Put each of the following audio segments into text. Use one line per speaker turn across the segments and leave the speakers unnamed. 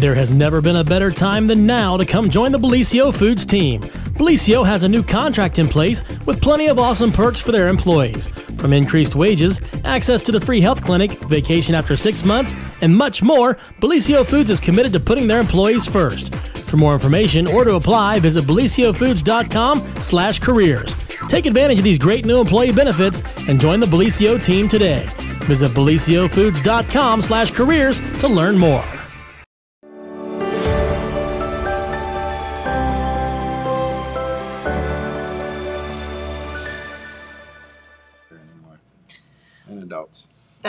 There has never been a better time than now to come join the Bellisio Foods team. Bellisio has a new contract in place with plenty of awesome perks for their employees. From increased wages, access to the free health clinic, vacation after six months, and much more, Bellisio Foods is committed to putting their employees first. For more information or to apply, visit bellisiofoods.com slash careers. Take advantage of these great new employee benefits and join the Bellisio team today. Visit bellisiofoods.com slash careers to learn more.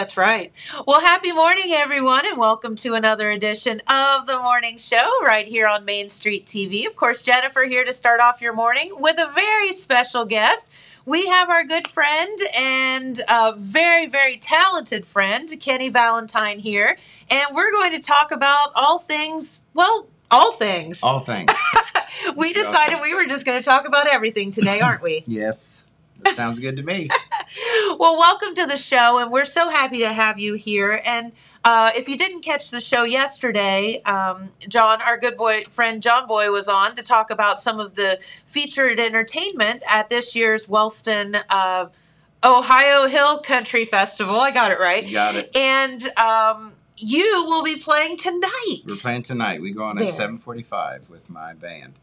That's right. Well, happy morning, everyone, and welcome to another edition of the morning show right here on Main Street TV. Of course, Jennifer here to start off your morning with a very special guest. We have our good friend and a very, very talented friend, Kenny Valentine, here, and we're going to talk about all things, well, all things.
All things.
we decided we were just going to talk about everything today, aren't we?
yes. That sounds good to me.
well, welcome to the show, and we're so happy to have you here. And uh, if you didn't catch the show yesterday, um, John, our good boy friend John Boy, was on to talk about some of the featured entertainment at this year's Wellston uh, Ohio Hill Country Festival. I got it right.
You got it.
And um, you will be playing tonight.
We're playing tonight. We go on
There.
at 7:45 with my band.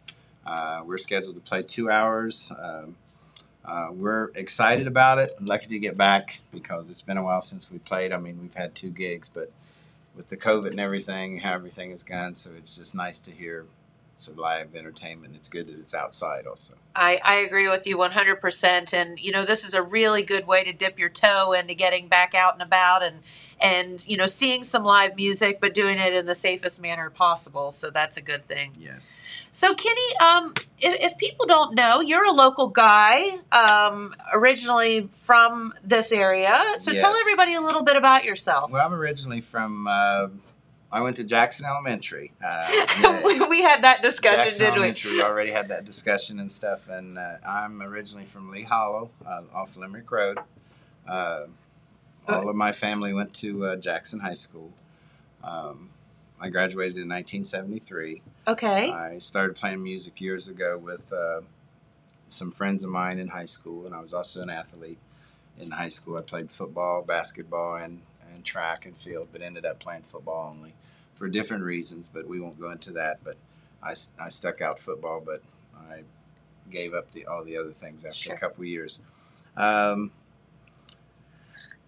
Uh, we're scheduled to play two hours. Um, uh, we're excited about it. Lucky to get back because it's been a while since we played. I mean, we've had two gigs, but with the COVID and everything, how everything has gone, so it's just nice to hear some live entertainment. It's good that it's outside also.
I, I agree with you 100% and you know this is a really good way to dip your toe into getting back out and about and and you know seeing some live music but doing it in the safest manner possible so that's a good thing
Yes.
so kenny um if, if people don't know you're a local guy um originally from this area so tell everybody a little bit about yourself
Well, I'm originally from. Uh, I went to Jackson Elementary. Uh,
we, we had that discussion
Jackson
didn't we
Elementary. We already had that discussion and stuff. And uh, I'm originally from Lee Hollow, uh, off Limerick Road. Uh, all of my family went to uh, Jackson High School. Um, I graduated in 1973.
okay
I started playing music years ago with uh, some friends of mine in high school, and I was also an athlete in high school. I played football, basketball, and track and field, but ended up playing football only for different reasons, but we won't go into that. But I stuck out football, but I gave up the, all the other things after
Sure.
a couple of years. Um,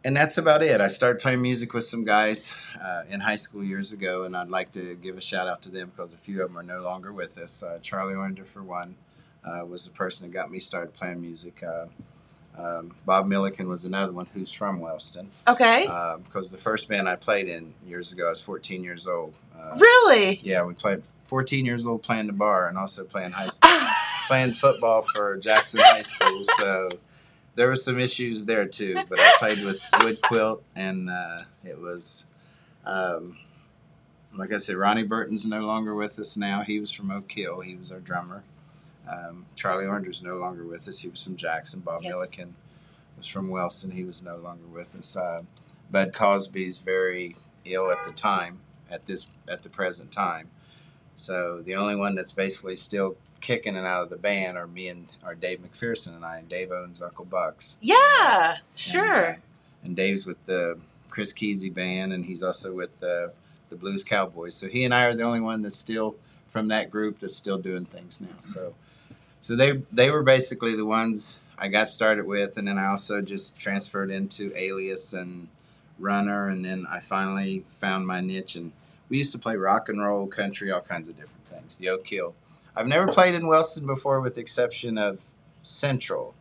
and that's about it. I started playing music with some guys uh, in high school years ago, and I'd like to give a shout out to them because a few of them are no longer with us. Uh, Charlie Ornder, for one, uh, was the person that got me started playing music. Um, Bob Milliken was another one who's from Wellston.
okay
Uh, because the first band I played in years ago, I was 14 years old. Uh,
really
yeah, we played 14 years old playing the bar and also playing high school, playing football for Jackson High School. So there were some issues there too. But I played with Wood Quilt, and uh, it was, um, like I said, Ronnie Burton's no longer with us now. He was from Oak Hill. He was our drummer. Um, Charlie Oranger's no longer with us. He was from Jackson. Bob
Yes.
Milliken was from Wellston. He was no longer with us. Uh, Bud Cosby's very ill at the time, at this at the present time. So the only one that's basically still kicking it out of the band are me and are Dave McPherson and I. And Dave owns Uncle Buck's.
yeah
And,
sure
uh, and Dave's with the Chris Kesey band, and he's also with the the Blues Cowboys. So he and I are the only one that's still from that group that's still doing things now. So so they they were basically the ones I got started with, and then I also just transferred into Alias and Runner, and then I finally found my niche. And we used to play rock and roll, country, all kinds of different things. The Oak Hill. I've never played in Wellston before, with the exception of Central.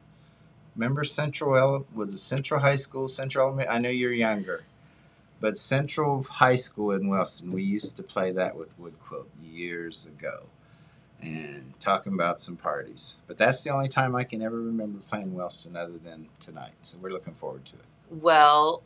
Remember Central Ele- was it Central High School, Central Elementary? I know you're younger, but Central High School in Wellston, we used to play that with Wood Quilt years ago, and talking about some parties. But that's the only time I can ever remember playing Wellston, other than tonight. So we're looking forward to it.
well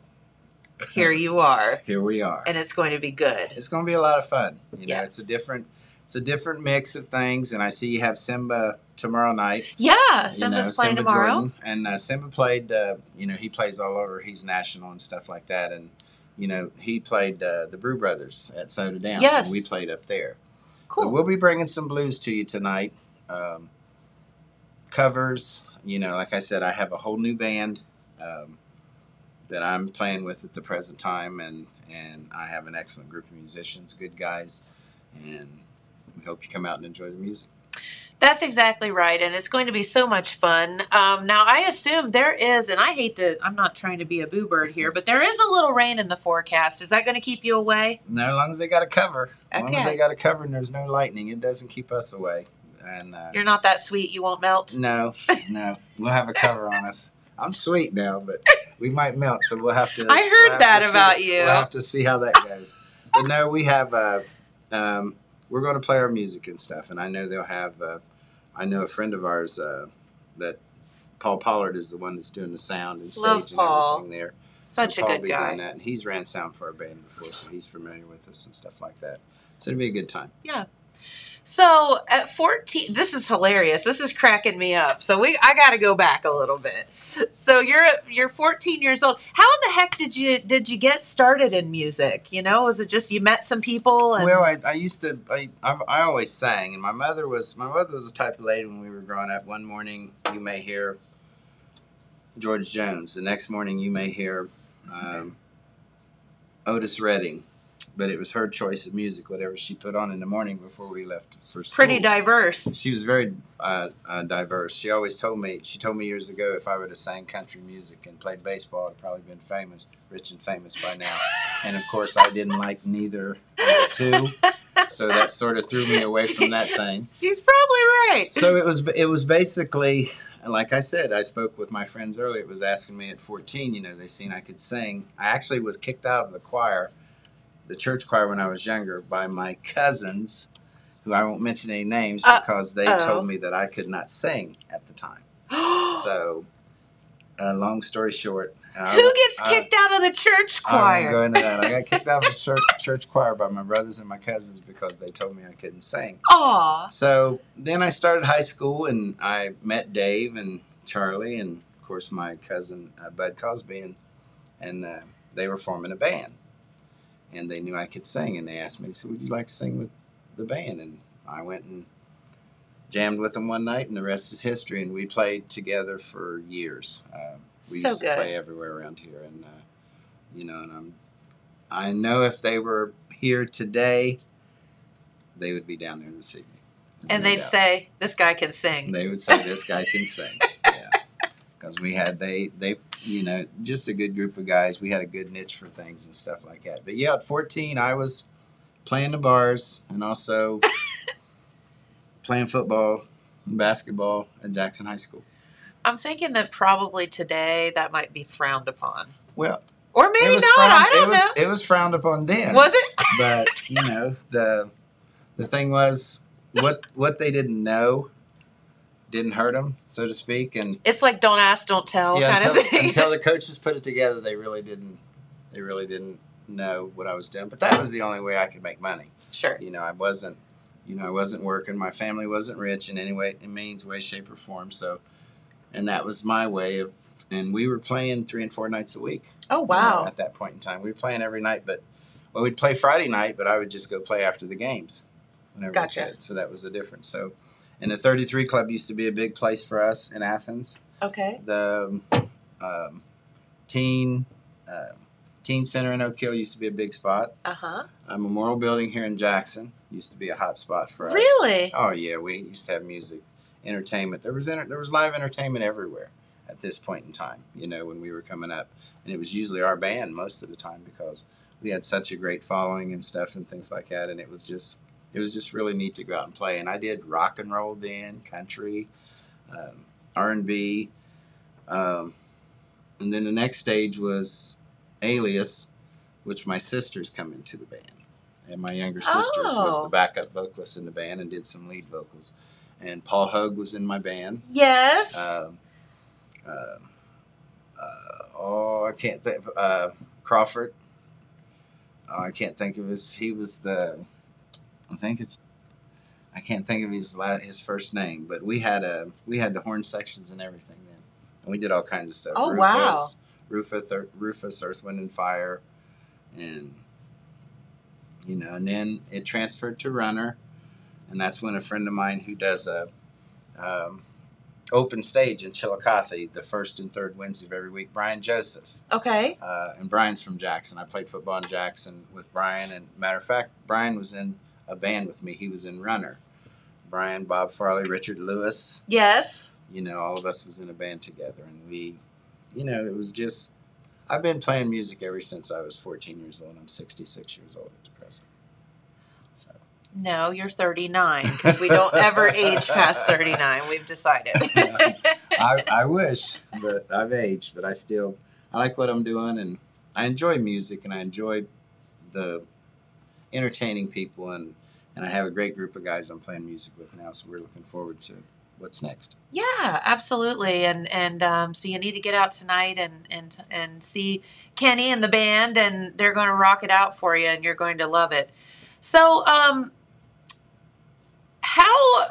here you are
Here we are.
and it's going to be good.
It's going to be a lot of fun. You know, it's a different, it's a different mix of things. And I see you have Simba tomorrow night.
Yeah,
you
Simba's
know,
playing
Simba
tomorrow.
Jordan. And uh, Simba played, uh, you know, he plays all over. He's national and stuff like that. And you know, he played uh, the Brew Brothers at Scioto Downs,
Yes.
and we played up there. But we'll be bringing some blues to you tonight. Um, covers, you know, like I said, I have a whole new band um, that I'm playing with at the present time, and and I have an excellent group of musicians, good guys, and we hope you come out and enjoy the music.
That's exactly right, and it's going to be so much fun. Um, now, I assume there is, and I hate to, I'm not trying to be a boo bird here, but there is a little rain in the forecast. Is that going to keep you away?
No, as long as they got a cover, as long as they got a cover and there's no lightning, it doesn't keep us away. And uh,
You're not that sweet, you won't melt.
no, no, we'll have a cover on us. I'm sweet now, but we might melt, so we'll have to.
I heard
we'll
that
to see-
about you.
We'll have to see how that goes. but no, we have. Uh, um, we're going to play our music and stuff, and I know they'll have. Uh, I know a friend of ours uh, that Paul Pollard is the one that's doing the sound and stage
Love
and
Paul.
everything there.
Such
so
a
Paul
good
be doing that, and he's ran sound for our band before, so he's familiar with us and stuff like that. So it'll be a good time.
So at 14, this is hilarious. This is cracking me up. So we, I got to go back a little bit. So you're you're 14 years old. How the heck did you did you get started in music? You know, was it just you met some people and
Well, I, I used to. I, I I always sang, and my mother was my mother was the type of lady when we were growing up. One morning you may hear George Jones. The next morning you may hear um, Otis Redding. But it was her choice of music, whatever she put on in the morning before we left for school.
pretty diverse?
She was very uh, uh, diverse. She always told me. She told me years ago if I would have sang country music and played baseball, I'd probably been famous, rich and famous by now. and of course, I didn't like neither of the two, so that sort of threw me away from that thing.
She's probably right.
So it was. It was basically like I said. I spoke with my friends earlier. It was asking me at 14. You know, they seen I could sing. I actually was kicked out of the choir, the church choir, when I was younger by my cousins. Who I won't mention any names
Uh,
because they
oh.
told me that I could not sing at the time. So, uh, long story short,
Who gets
I-
kicked out of the church choir?
I won't
choir?
go into that. I got kicked out of the church, church choir by my brothers and my cousins because they told me I couldn't sing.
Aw.
So then I started high school and I met Dave and Charlie and of course my cousin uh, Bud Cosby and and uh, they were forming a band and they knew I could sing and they asked me, "So would you like to sing with the band?" And I went and jammed with them one night and the rest is history. And we played together for years. Uh, we
So
used to
good.
play everywhere around here and uh, you know and I'm I know if they were here today, they would be down there this evening.
And
No
they'd
doubt.
say, this guy can sing.
They would say this guy can sing. Yeah. Because we had they they you know just a good group of guys. We had a good niche for things and stuff like that. But yeah, at 14, I was playing the bars and also playing football, and basketball at Jackson High School.
I'm thinking that probably today that might be frowned upon.
Well,
Or maybe not.
frowned,
I don't
was
know.
it was frowned upon then.
Was it?
but you know the the thing was what what they didn't know didn't hurt them, so to speak, and
It's like don't ask, don't tell
yeah,
kind
until,
of thing.
until the coaches put it together, they really didn't. They really didn't know what I was doing. But that was the only way I could make money.
sure.
You know, I wasn't. You know, I wasn't working. My family wasn't rich in any way, in means, way, shape, or form. So, and that was my way of. And we were playing three and four nights a week.
Oh,
you know,
wow.
at that point in time, we were playing every night, but well, we'd play Friday night, but I would just go play after the games whenever
Gotcha.
I could. So that was the difference. So, and the 33 Club used to be a big place for us in Athens
Okay.
the um, teen uh, teen center in Oak Hill used to be a big spot.
Uh huh.
A memorial building here in Jackson used to be a hot spot for us.
Really?
Oh yeah, we used to have music, entertainment. There was enter- there was live entertainment everywhere at this point in time. You know when we were coming up, and it was usually our band most of the time because we had such a great following and stuff and things like that. And it was just it was just really neat to go out and play. And I did rock and roll then, country, um, R and B, um, and then the next stage was Alias, which my sisters come into the band. And my younger sisters was
Oh.
the backup vocalist in the band and did some lead vocals. And Paul Hogue was in my band.
Yes.
Um, uh, uh, oh, I can't think. Uh, Crawford. Oh, I can't think of his. He was the. I think it's. I can't think of his la- his first name, but we had a we had the horn sections and everything then, and we did all kinds of stuff.
Oh, wow.
Rufus, Rufus, Rufus, Earth, Wind and Fire, and you know, and then it transferred to runner, and that's when a friend of mine who does a um, open stage in Chillicothe the first and third Wednesday of every week, Brian Joseph,
Okay.
uh, and Brian's from Jackson. I played football in Jackson with Brian, and matter of fact, Brian was in a band with me. He was in runner. Brian, Bob Farley, Richard Lewis,
Yes.
you know, all of us was in a band together, and we, you know, it was just. I've been playing music ever since I was 14 years old. I'm 66 years old at the present. So
No, you're 39 because we don't ever age past 39. We've decided.
I, I wish, but I've aged. But I still, I like what I'm doing, and I enjoy music, and I enjoy the entertaining people, and and I have a great group of guys I'm playing music with now. So we're looking forward to what's next.
Yeah, absolutely. And and um, so you need to get out tonight and and and see Kenny and the band, and they're going to rock it out for you, and you're going to love it. So, um, how?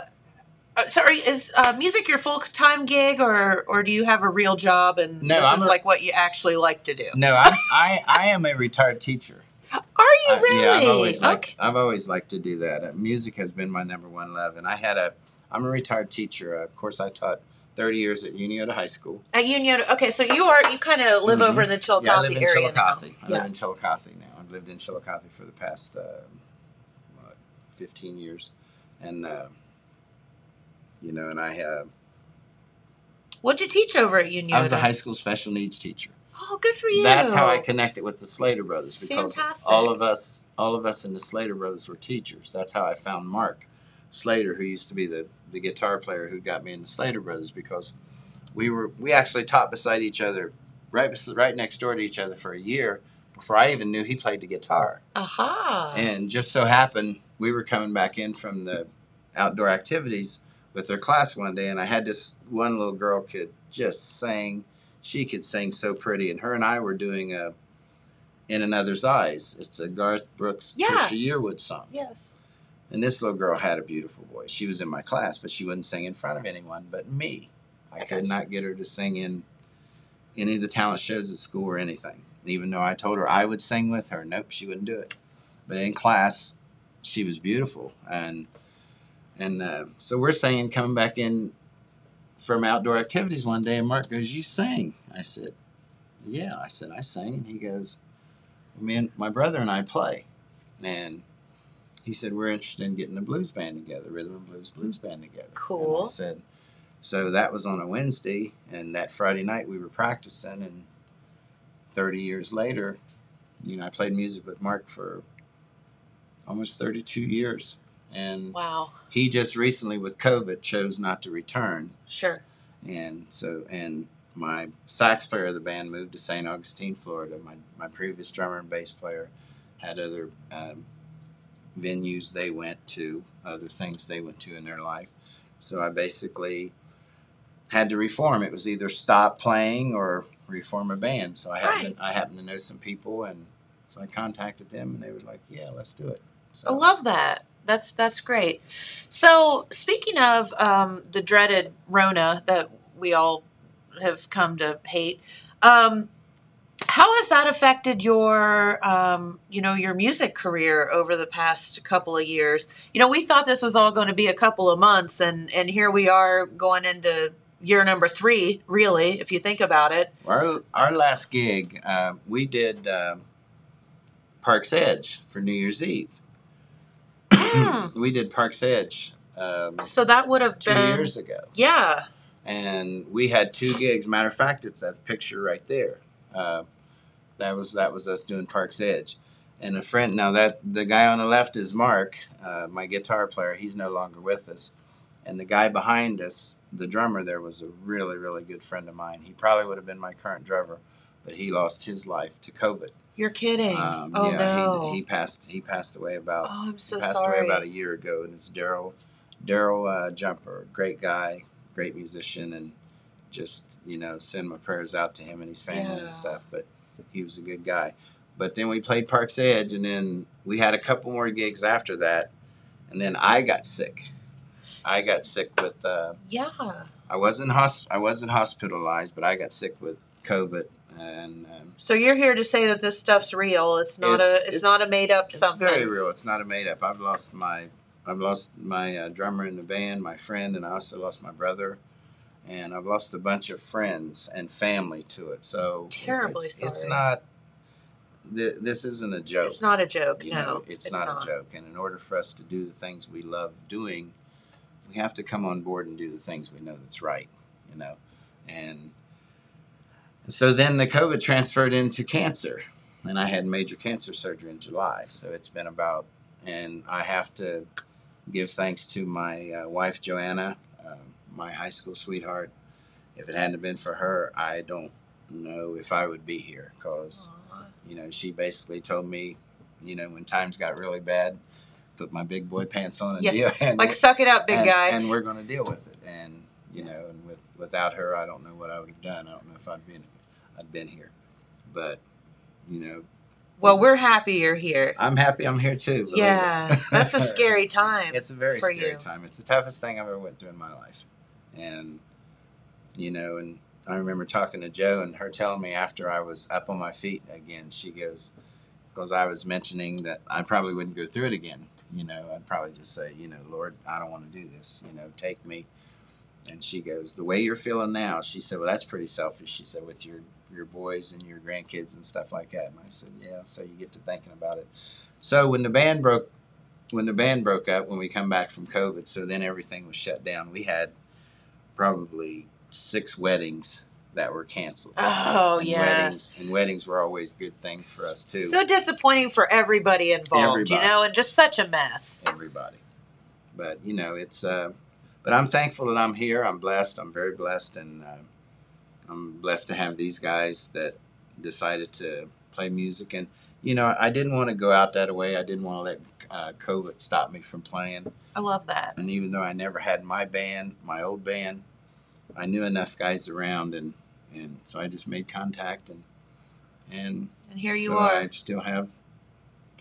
uh, Sorry, is uh, music your full time gig, or or do you have a real job and
No,
this
I'm
is
a-
like what you actually like to do?
No, I I, I am a retired teacher.
Are you
I-
really?
yeah, I've always liked
okay.
I've always liked to do that. Uh, music has been my number one love, and I had a I'm a retired teacher. Uh, of course, I taught 30 years at Unioto High School.
At Union. Okay, so you are you kind of live
Mhm.
over in the Chillicothe area.
yeah, I live in
area now.
Chillicothe. I
Yeah.
live in Chillicothe now. I've lived in Chillicothe for the past uh, what, 15 years, and uh, you know, and I have.
What'd you teach over at Union?
I was a high school special needs teacher.
Oh, good for you.
That's how I connected with the Slater brothers because
Fantastic.
all of us, all of us in the Slater brothers were teachers. That's how I found Mark Slater, who used to be the, the guitar player who got me in the Slater brothers because we were we actually taught beside each other, right right next door to each other for a year before I even knew he played the guitar.
Aha.
And just so happened we were coming back in from the outdoor activities with their class one day, and I had this one little girl kid just sing. She could sing so pretty, and her and I were doing a "In Another's Eyes." It's a Garth Brooks,
Yeah.
Trisha Yearwood song.
yes.
And this little girl had a beautiful voice. She was in my class, but she wouldn't sing in front of anyone but me. I
I
could not get her to sing in any of the talent shows at school or anything. Even though I told her I would sing with her, nope, she wouldn't do it. But in class, she was beautiful, and and uh, so we're singing coming back in from outdoor activities one day, and Mark goes, "You sang?" I said, "Yeah." I said, "I sang," and he goes, "Me and my brother and I play," and he said we're interested in getting a blues band together, rhythm and blues blues band together. And
Cool.
I said, so that was on a Wednesday, and that Friday night we were practicing, and thirty years later, you know, I played music with Mark for almost thirty-two years, and
Wow.
he just recently with COVID chose not to return.
Sure.
And so, and my sax player of the band moved to St. Augustine, Florida. My, my previous drummer and bass player had other um, venues they went to, other things they went to in their life. So I basically had to reform. It was either stop playing or reform a band. So I happened, I happened to know some people, and so I contacted them, and they were like, "Yeah, let's do it." So
I love that. That's that's great. So speaking of um, the dreaded Rona that we all have come to hate, um, how has that affected your um, you know your music career over the past couple of years? You know, we thought this was all going to be a couple of months, and and here we are going into year number three. Really, if you think about it.
Our our last gig, uh, we did um, Parks Edge for New Year's Eve. we did Parks Edge um,
so that would have
two
been
years ago,
yeah.
and we had two gigs. Matter of fact, it's that picture right there. Uh, that was that was us doing Parks Edge, and a friend. Now that the guy on the left is Mark, uh, my guitar player. He's no longer with us, and the guy behind us, the drummer there, was a really really good friend of mine. He probably would have been my current drummer, but he lost his life to COVID.
You're kidding.
Um,
oh
yeah,
no.
he, he passed. He passed away about.
oh, I'm so
passed
sorry.
away about a year ago, and it's Daryl, Daryl uh, Jumper, great guy, great musician, and just you know send my prayers out to him and his family
Yeah.
and stuff. But he was a good guy. But then we played Parks Edge, and then we had a couple more gigs after that, and then I got sick. I got sick with. Uh,
yeah.
I wasn't hos- I wasn't hospitalized, but I got sick with COVID and um,
So you're here to say that this stuff's real. It's not
It's-
a. It's,
it's-
not a made up
it's
something.
very real. It's not a made up. I've lost my I've lost my uh, drummer in the band, my friend, and I also lost my brother. And I've lost a bunch of friends and family to it. So
Terribly
it's, it's not. Th- this isn't a joke.
It's not a joke.
You
no,
know, it's, not, a joke. And in order for us to do the things we love doing, we have to come on board and do the things we know that's right. You know, and so then the COVID transferred into cancer, and I had major cancer surgery in July. So it's been about, and I have to give thanks to my uh, wife Joanna, uh, my high school sweetheart. If it hadn't been for her, I don't know if I would be here because you know, she basically told me, you know, when times got really bad, put my big boy pants on and
Yeah,
deal. And
Like suck it up, big
and,
guy.
And we're going to deal with it. And you know, with without her, I don't know what I would have done. I don't know if I'd been I'd been here. But you know,
well, we're happy you're here.
I'm happy I'm here too.
Yeah, that's a scary time.
it's a very scary
you.
time. It's the toughest thing I've ever went through in my life. And you know, and I remember talking to Joe and her telling me after I was up on my feet again, she goes, because I was mentioning that I probably wouldn't go through it again. You know, I'd probably just say, you know, Lord, I don't want to do this. You know, take me. And she goes, the way you're feeling now, she said, well, that's pretty selfish. She said, with your your boys and your grandkids and stuff like that. And I said, yeah. So you get to thinking about it. So when the band broke, when the band broke up, when we come back from COVID, so then everything was shut down. We had probably six weddings that were canceled.
oh
And
yes.
Weddings and weddings were always good things for us too.
So disappointing for everybody involved, you know, and just such a mess.
everybody. But you know, it's. Uh, but I'm thankful that I'm here. I'm blessed. I'm very blessed, and uh, I'm blessed to have these guys that decided to play music. And you know, I didn't want to go out that way. I didn't want to let uh, COVID stop me from playing.
I love that.
And even though I never had my band, my old band, I knew enough guys around, and and so I just made contact, and and
And here you
so
are.
I still have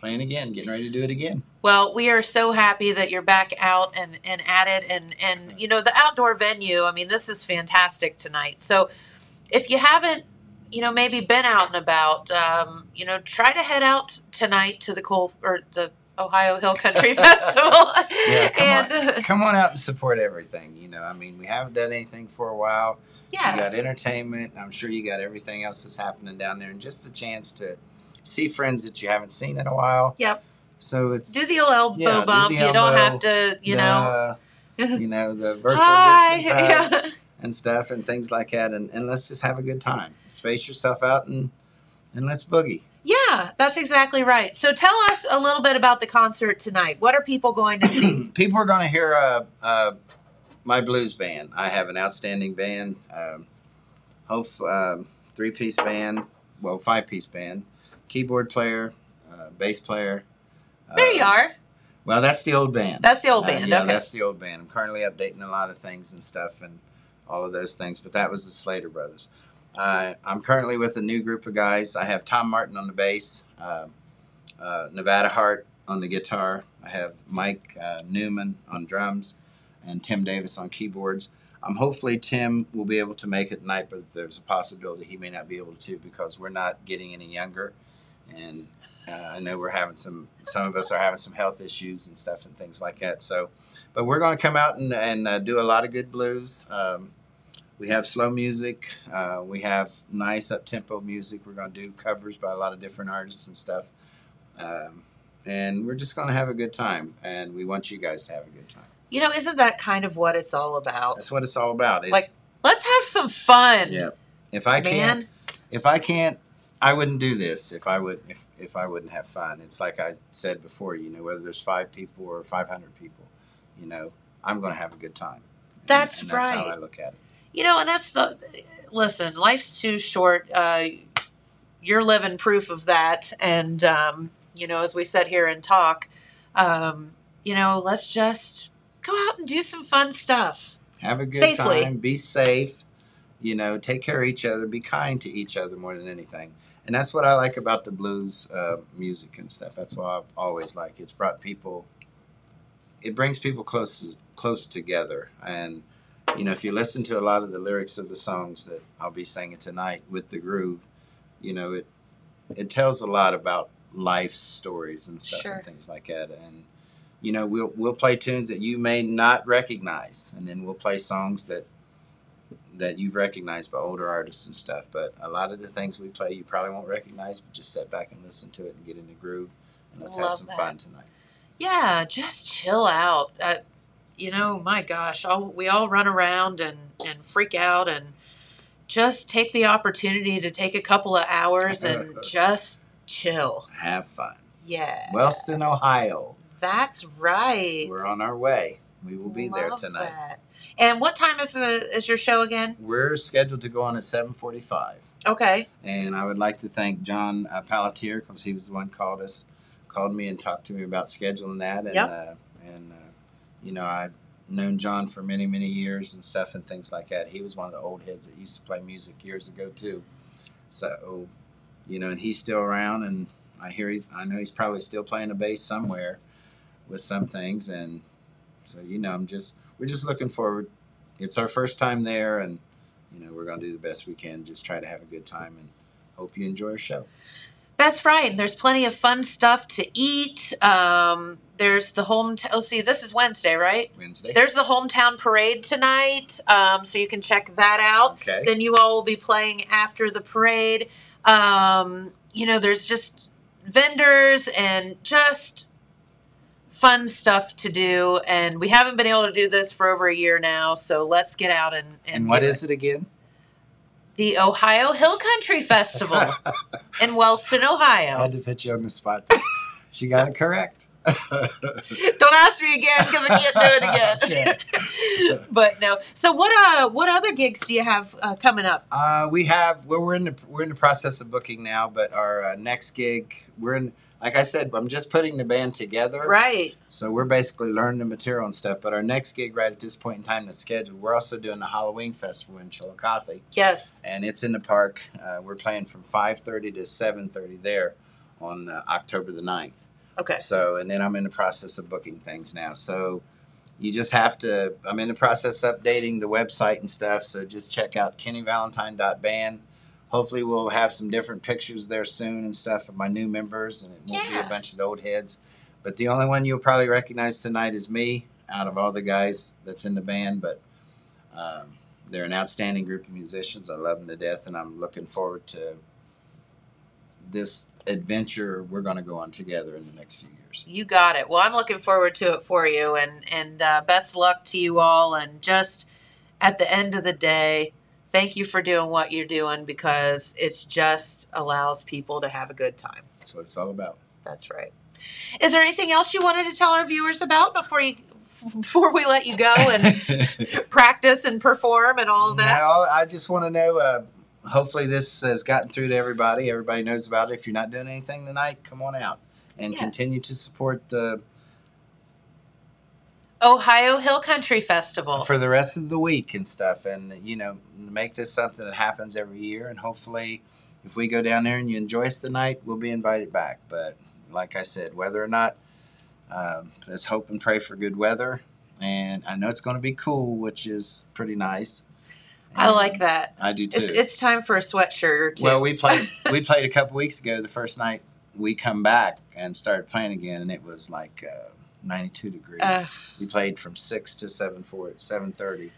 playing again, getting ready to do it again.
Well, we are so happy that you're back out and, and at it and, and you know, the outdoor venue, I mean, this is fantastic tonight. So if you haven't, you know, maybe been out and about, um, you know, try to head out tonight to the Coal or the Ohio Hill Country Festival.
Yeah, come
and
on, come on out and support everything. You know, I mean, we haven't done anything for a while.
Yeah.
You got entertainment. I'm sure you got everything else that's happening down there, and just a chance to see friends that you haven't seen in a while.
Yep.
So it's
Do the old elbow
Yeah, do
bump.
the
you don't have to, you know.
you know, the virtual
Hi.
distance
Yeah.
and stuff and things like that, and, and let's just have a good time. Space yourself out and and let's boogie.
yeah, that's exactly right. So tell us a little bit about the concert tonight. What are people going to see?
people are going to hear uh, uh, my blues band. I have an outstanding band, um, hope um three piece band, well five piece band, keyboard player, uh, bass player.
there
uh,
you are.
Well, that's the old band.
That's the old
Uh,
band.
yeah,
okay.
that's the old band. I'm currently updating a lot of things and stuff and all of those things, but that was the Slater Brothers. Uh, I'm currently with a new group of guys. I have Tom Martin on the bass, uh, uh, Nevada Hart on the guitar. I have Mike uh, Newman on drums, and Tim Davis on keyboards. Um, hopefully Tim will be able to make it tonight, but there's a possibility he may not be able to because we're not getting any younger, and uh, I know we're having some. Some of us are having some health issues and stuff and things like that. So, but we're going to come out and, and uh, do a lot of good blues. Um, we have slow music. Uh, we have nice up tempo music. We're going to do covers by a lot of different artists and stuff. Um, and we're just going to have a good time. And we want you guys to have a good time.
You know, isn't that kind of what it's all about?
That's what it's all about. If,
Like, let's have some fun,
yeah. If I can't, if I can't, I wouldn't do this if I would if if I wouldn't have fun. It's like I said before, you know, whether there's five people or five hundred people, you know, I'm going to have a good time. And-
That's
and that's how
right.
I look at it.
You know, and that's the listen. Life's too short. Uh, you're living proof of that, and um, you know, as we sit here and talk, um, you know, let's just go out and do some fun stuff.
Have a good
Safely.
time. Be safe. You know, take care of each other. Be kind to each other more than anything. And that's what I like about the blues uh, music and stuff. That's why I've always like It's brought people. It brings people close close together. And you know, if you listen to a lot of the lyrics of the songs that I'll be singing tonight with the groove, you know, it it tells a lot about life stories and stuff
Sure.
and things like that. And you know, we'll we'll play tunes that you may not recognize, and then we'll play songs that that you've recognized by older artists and stuff. But a lot of the things we play, you probably won't recognize, but just sit back and listen to it and get in the groove, and let's have some
that.
fun tonight.
Yeah, just chill out. Uh, you know, my gosh, all, we all run around and, and freak out and just take the opportunity to take a couple of hours and just chill.
Have fun.
Yeah.
Wellston, Ohio.
That's right.
We're on our way. We will be there tonight.
that. And what time is the is your show again?
We're scheduled to go on at 7:45,
Okay.
and I would like to thank John uh, Palatier because he was the one called us, called me and talked to me about scheduling that. And
Yep.
uh, and uh, you know I've known John for many many years and stuff and things like that. He was one of the old heads that used to play music years ago too. So, you know, and he's still around, and I hear he's I know he's probably still playing the bass somewhere with some things, and so you know I'm just we're just looking forward. It's our first time there, and you know we're going to do the best we can. Just try to have a good time, and hope you enjoy our show.
That's right. And there's plenty of fun stuff to eat. Um, there's the home. let's see. This is Wednesday, right?
Wednesday.
There's the hometown parade tonight, um, so you can check that out.
Okay.
Then you all will be playing after the parade. Um, you know, there's just vendors and just fun stuff to do. And we haven't been able to do this for over a year now, so let's get out and and,
And what is it again?
The Ohio Hill Country Festival in Wellston,
I
Ohio.
had to put you on the spot. she got it correct.
Don't ask me again because I can't do it again. but no. So what uh what other gigs do you have uh, coming up?
Uh, we have well, we're in the we're in the process of booking now, but our uh, next gig we're in. Like I said, I'm just putting the band together.
Right.
So we're basically learning the material and stuff. But our next gig, right at this point in time, is scheduled. We're also doing the Halloween festival in Chillicothe,
Yes.
and it's in the park. Uh, we're playing from 5:30 to 7:30 there on uh, October the 9th.
Okay.
So, and then I'm in the process of booking things now. So, you just have to. I'm in the process of updating the website and stuff. So just check out kennyvalentine.band. Hopefully, we'll have some different pictures there soon and stuff of my new members, and it won't be a bunch of old heads. But the only one you'll probably recognize tonight is me, out of all the guys that's in the band. But um, they're an outstanding group of musicians. I love them to death, and I'm looking forward to this adventure we're going to go on together in the next few years.
You got it. Well, I'm looking forward to it for you, and and uh, best luck to you all. And just at the end of the day, thank you for doing what you're doing because it's just allows people to have a good time.
That's what it's all about.
That's right. Is there anything else you wanted to tell our viewers about before you before we let you go and practice and perform and all that?
I just want to know. Uh, hopefully, this has gotten through to everybody. Everybody knows about it. If you're not doing anything tonight, come on out and
Yeah.
continue to support the
Ohio Hill Country Festival.
for the rest of the week and stuff. And you know, make this something that happens every year. And hopefully, if we go down there and you enjoy us tonight, we'll be invited back. But like I said, whether or not, um, let's hope and pray for good weather. And I know it's going to be cool, which is pretty nice.
I like that.
I do too.
It's, it's time for a sweatshirt or two.
Well, we played we played a couple weeks ago. The first night we come back and started playing again, and it was like uh, 92 degrees.
Ugh.
we played from six to seven four seven thirty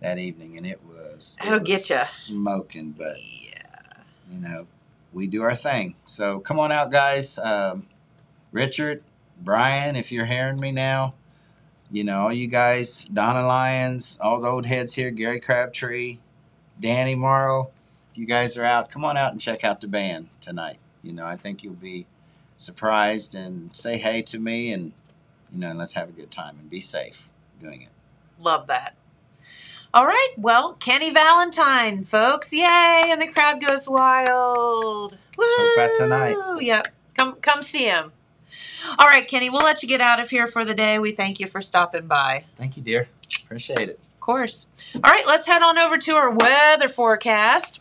that evening, and it was it
That'll
was
get ya.
smoking. But
yeah.
you know, we do our thing. So come on out, guys. Um, Richard, Brian, if you're hearing me now, you know, all you guys, Donna Lyons, all the old heads here, Gary Crabtree, Danny Morrow, if you guys are out, come on out and check out the band tonight. You know, I think you'll be surprised and say hey to me and, you know, and let's have a good time and be safe doing it.
Love that. All right. Well, Kenny Valentine, folks. Yay. And the crowd goes wild.
Let's hope that tonight.
Woo! Yep. Come come see him. All right, Kenny, we'll let you get out of here for the day. We thank you for stopping by.
Thank you, dear. Appreciate it.
Of course. All right, let's head on over to our weather forecast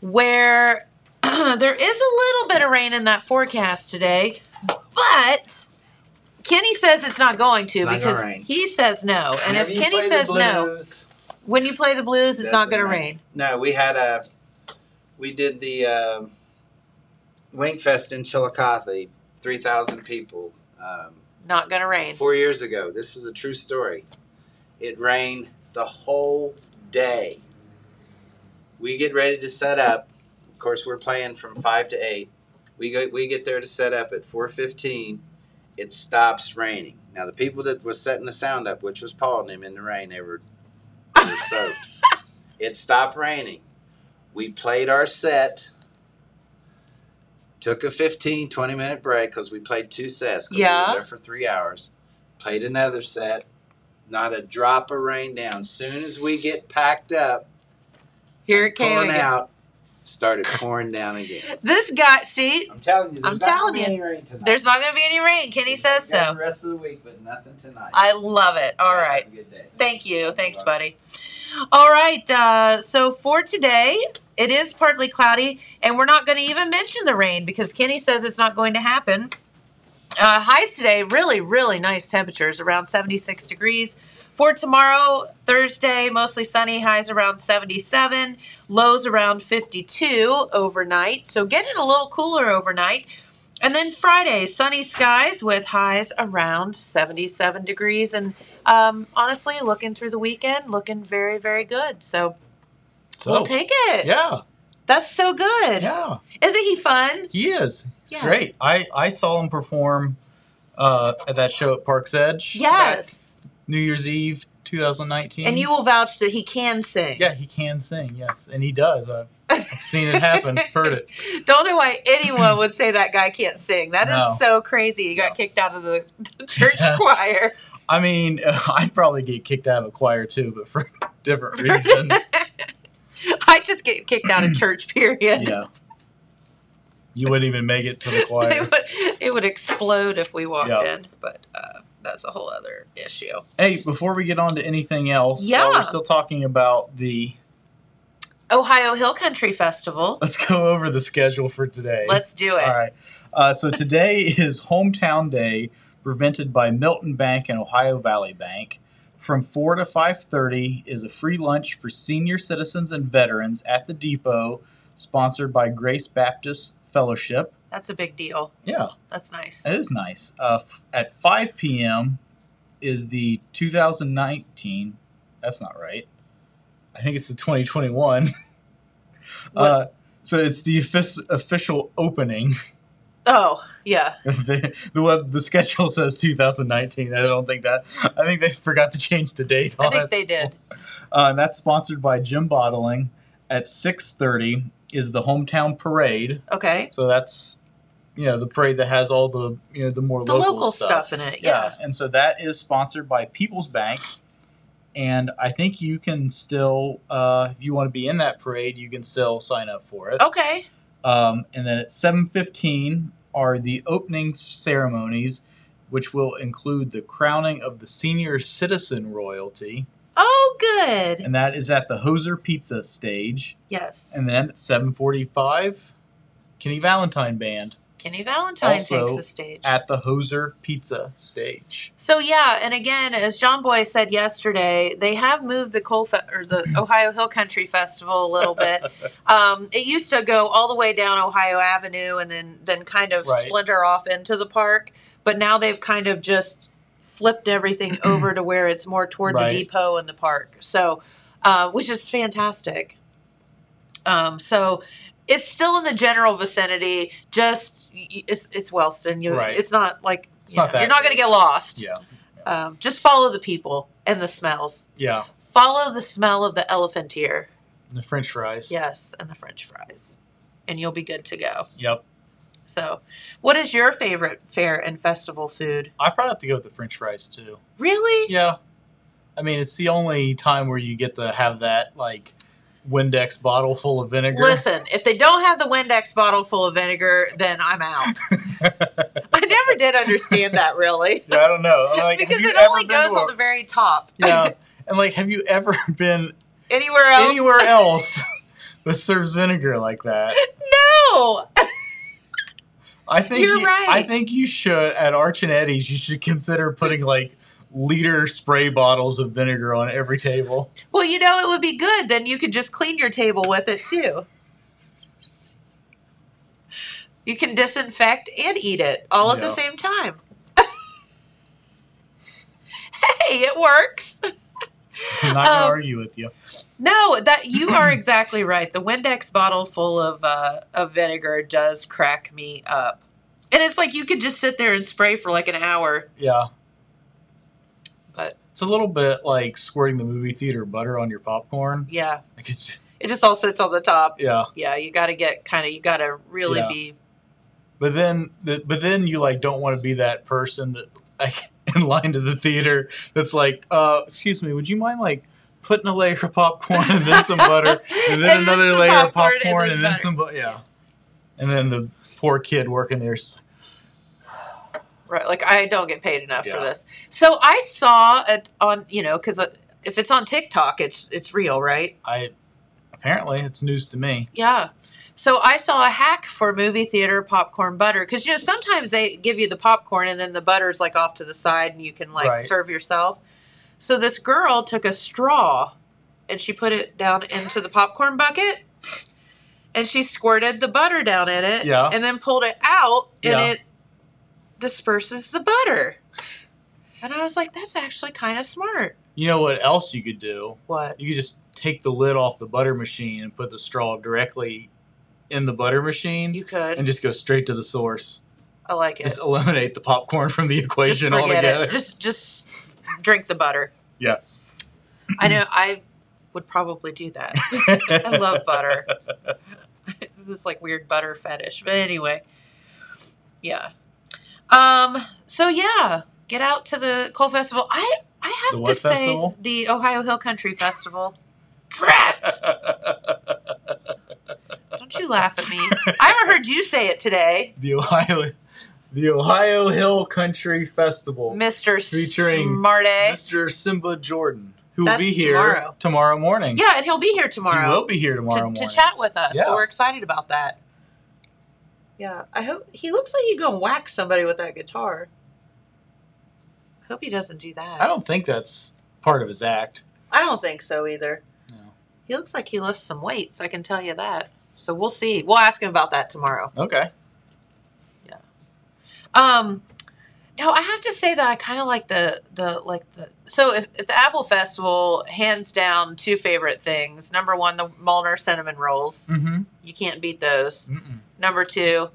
where there is a little bit of rain in that forecast today, but Kenny says it's not going to
It's not gonna
because he says no. And
Whenever
if Kenny
play the
says no, when you play the blues, it's not
doesn't
going to rain.
No, we had a we did the uh, Winkfest in Chillicothe, three thousand people. Um,
Not gonna rain.
four years ago. This is a true story. It rained the whole day. We get ready to set up. Of course, we're playing from five to eight. We go, we get there to set up at four fifteen. It stops raining. Now the people that was setting the sound up, which was Paul and him in the rain, they were, they were soaked. It stopped raining. We played our set. Took a 15, 20 minute break because we played two sets.
Yeah.
We were there for three hours. Played another set. Not a drop of rain down. Soon as we get packed up,
Here it came
pulling out, started pouring down again.
This guy, see,
I'm telling you,
I'm telling you,
any rain tonight.
there's not gonna be any rain. Kenny says
We got
so.
The rest of the week, but nothing tonight.
I love it. All
You
right.
Have a good day.
Thank you. Thanks, buddy. All right. Uh, so for today, it is partly cloudy, and we're not going to even mention the rain because Kenny says it's not going to happen. Uh, highs today, really, really nice temperatures, around 76 degrees. For tomorrow, Thursday, mostly sunny, highs around 77, lows around 52 overnight. So getting a little cooler overnight. And then Friday, sunny skies with highs around 77 degrees. And um, honestly, looking through the weekend, looking very, very good. So,
So,
we'll take it.
yeah,
That's so good.
yeah,
Isn't he fun?
he is. It's
Yeah.
great. I I saw him perform uh, at that show at Park's Edge.
Yes.
New Year's Eve, 2019.
And you will vouch that he can sing.
Yeah, he can sing. Yes, and he does. I've, I've seen it happen. Heard it.
Don't know why anyone would say that guy can't sing. That is
No.
so crazy. He got
No.
kicked out of the, the church
Yes.
choir.
I mean, I'd probably get kicked out of a choir too, but for a different reason.
I just get kicked out of church, period.
yeah. You wouldn't even make it to the choir.
would, it would explode if we walked
Yeah.
in, but uh, that's a whole other issue.
Hey, before we get on to anything else,
Yeah.
we're still talking about the.
Ohio Hill Country Festival.
Let's go over the schedule for today.
Let's do it.
All right. Uh, so today is Hometown Day, presented by Milton Bank and Ohio Valley Bank. From four to five thirty is a free lunch for senior citizens and veterans at the depot, sponsored by Grace Baptist Fellowship.
That's a big deal.
Yeah,
That's nice.
that is nice. Uh, f- at five p.m. is the 2019. That's not right. I think it's the 2021. uh, so it's the offic- official opening.
Oh, yeah.
the the web the schedule says 2019. I don't think that. I think they forgot to change the date
I think
it.
they did.
Uh, and that's sponsored by Jim Bottling. At 6:30 is the hometown parade.
Okay.
So that's you know the parade that has all the you know the more
The
local,
local stuff. in it. Yeah.
Yeah. and so that is sponsored by People's Bank. And I think you can still, uh, if you want to be in that parade, you can still sign up for it.
Okay.
Um, and then at 7:15 are the opening ceremonies, which will include the crowning of the senior citizen royalty,
Oh, good.
and that is at the Hoser Pizza stage.
yes.
And then at 7:45, Kenny Valentine Band
Kenny Valentine
also
takes the stage.
at the Hoser Pizza stage.
So yeah, and again, as John Boy said yesterday, they have moved the Coal Fe- or the Ohio Hill Country Festival a little bit. um, it used to go all the way down Ohio Avenue and then then kind of
Right.
splinter off into the park, but now they've kind of just flipped everything over to where it's more toward
Right.
the depot and the park. So, uh, which is fantastic. Um, so it's still in the general vicinity. Just it's it's Wellston. You,
Right.
It's not like
It's
you
not
know, you're not going to get lost.
Yeah,
Um, just follow the people and the smells.
yeah.
Follow the smell of the elephant ear.
The French fries.
Yes, and the French fries, and you'll be good to go.
Yep.
So, what is your favorite fair and festival food?
I probably have to go with the French fries too.
Really?
Yeah. I mean, it's the only time where you get to have that like Windex bottle full of vinegar.
Listen, if they don't have the Windex bottle full of vinegar, then I'm out. I never did understand that really.
Yeah, I don't know. Like,
because it only goes
a-
on the very top.
yeah, and like, have you ever been
Anywhere else?
anywhere else that serves vinegar like that?
No.
I think
You're
you,
right.
I think you should at Arch and Eddie's. You should consider putting like liter spray bottles of vinegar on every table.
Well, you know, it would be good. Then you could just clean your table with it too. You can disinfect and eat it all at the same time. hey, it works.
I'm not gonna
Um,
argue with you.
No, that you are exactly right. The Windex bottle full of uh, of vinegar does crack me up, and it's like you could just sit there and spray for like an hour.
Yeah, it's a little bit like squirting the movie theater butter on your popcorn.
yeah,
Like it's,
it just all sits on the top.
yeah,
Yeah, you got to get kind of you got to really
Yeah.
be.
but then the, but then you like don't want to be that person that like in line to the theater that's like, uh, excuse me, would you mind like putting a layer of popcorn and then some butter and then
And
another layer of
popcorn and then
and then
butter.
some bu- yeah, and then the poor kid working there.
Right, like I don't get paid enough for this. So I saw it on you know because uh, if it's on TikTok, it's it's real, right?
I apparently it's news to me.
Yeah. So I saw a hack for movie theater popcorn butter because you know sometimes they give you the popcorn and then the butter's like off to the side and you can like
Right.
serve yourself. So this girl took a straw and she put it down into the popcorn bucket and she squirted the butter down in it
Yeah.
and then pulled it out and
Yeah.
it disperses the butter. And I was like, that's actually kind of smart.
You know what else you could do?
What?
You could just take the lid off the butter machine and put the straw directly in the butter machine
You could.
and just go straight to the source.
I like it.
Just eliminate the popcorn from the equation
forget
altogether.
it. Just just drink the butter.
Yeah.
I know I would probably do that. I love butter. this like weird butter fetish. But anyway. Yeah. Um so yeah, get out to the Coal Festival. I I have to say
festival?
the Ohio Hill Country Festival. Drat! Don't you laugh at me. I haven't heard you say it today,
the Ohio the Ohio Hill Country Festival.
Mr.
Featuring
Smarte.
Mr. Simba Jordan, who will be here
tomorrow.
tomorrow morning.
Yeah, and he'll be here tomorrow.
He will be here tomorrow
to
morning.
chat with us.
Yeah.
So we're excited about that. Yeah, I hope he looks like he's gonna whack somebody with that guitar. I hope he doesn't do that.
I don't think that's part of his act.
I don't think so either.
No.
He looks like he lifts some weight, so I can tell you that. So we'll see. We'll ask him about that tomorrow.
Okay. Yeah.
Um, no, I have to say that I kind of like the the like the so if, at the Apple Festival, hands down, two favorite things. Number one, the Molnar cinnamon rolls.
Mm-hmm.
You can't beat those.
Mm-mm.
Number two,